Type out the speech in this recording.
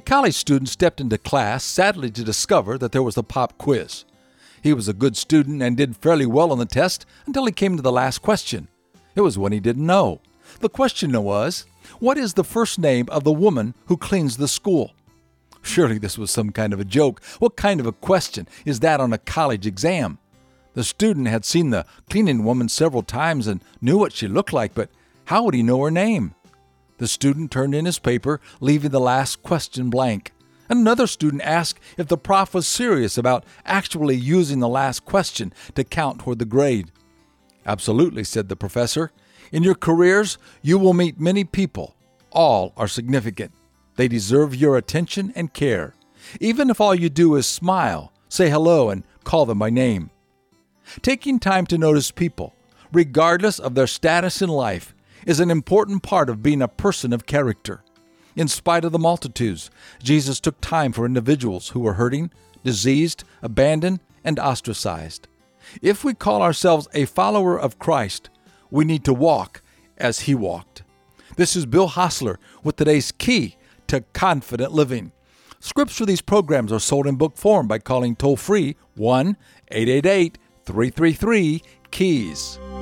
college student stepped into class sadly to discover that there was a pop quiz. He was a good student and did fairly well on the test until he came to the last question. It was one he didn't know. The question was, What is the first name of the woman who cleans the school? Surely this was some kind of a joke. What kind of a question is that on a college exam? The student had seen the cleaning woman several times and knew what she looked like, but how would he know her name? The student turned in his paper, leaving the last question blank. Another student asked if the prof was serious about actually using the last question to count toward the grade. Absolutely, said the professor. In your careers, you will meet many people. All are significant. They deserve your attention and care. Even if all you do is smile, say hello, and call them by name. Taking time to notice people, regardless of their status in life, is an important part of being a person of character. In spite of the multitudes, Jesus took time for individuals who were hurting, diseased, abandoned, and ostracized. If we call ourselves a follower of Christ, we need to walk as he walked. This is Bill Hossler with today's key to confident living. Scripts for these programs are sold in book form by calling toll free 1 888 333 KEYS.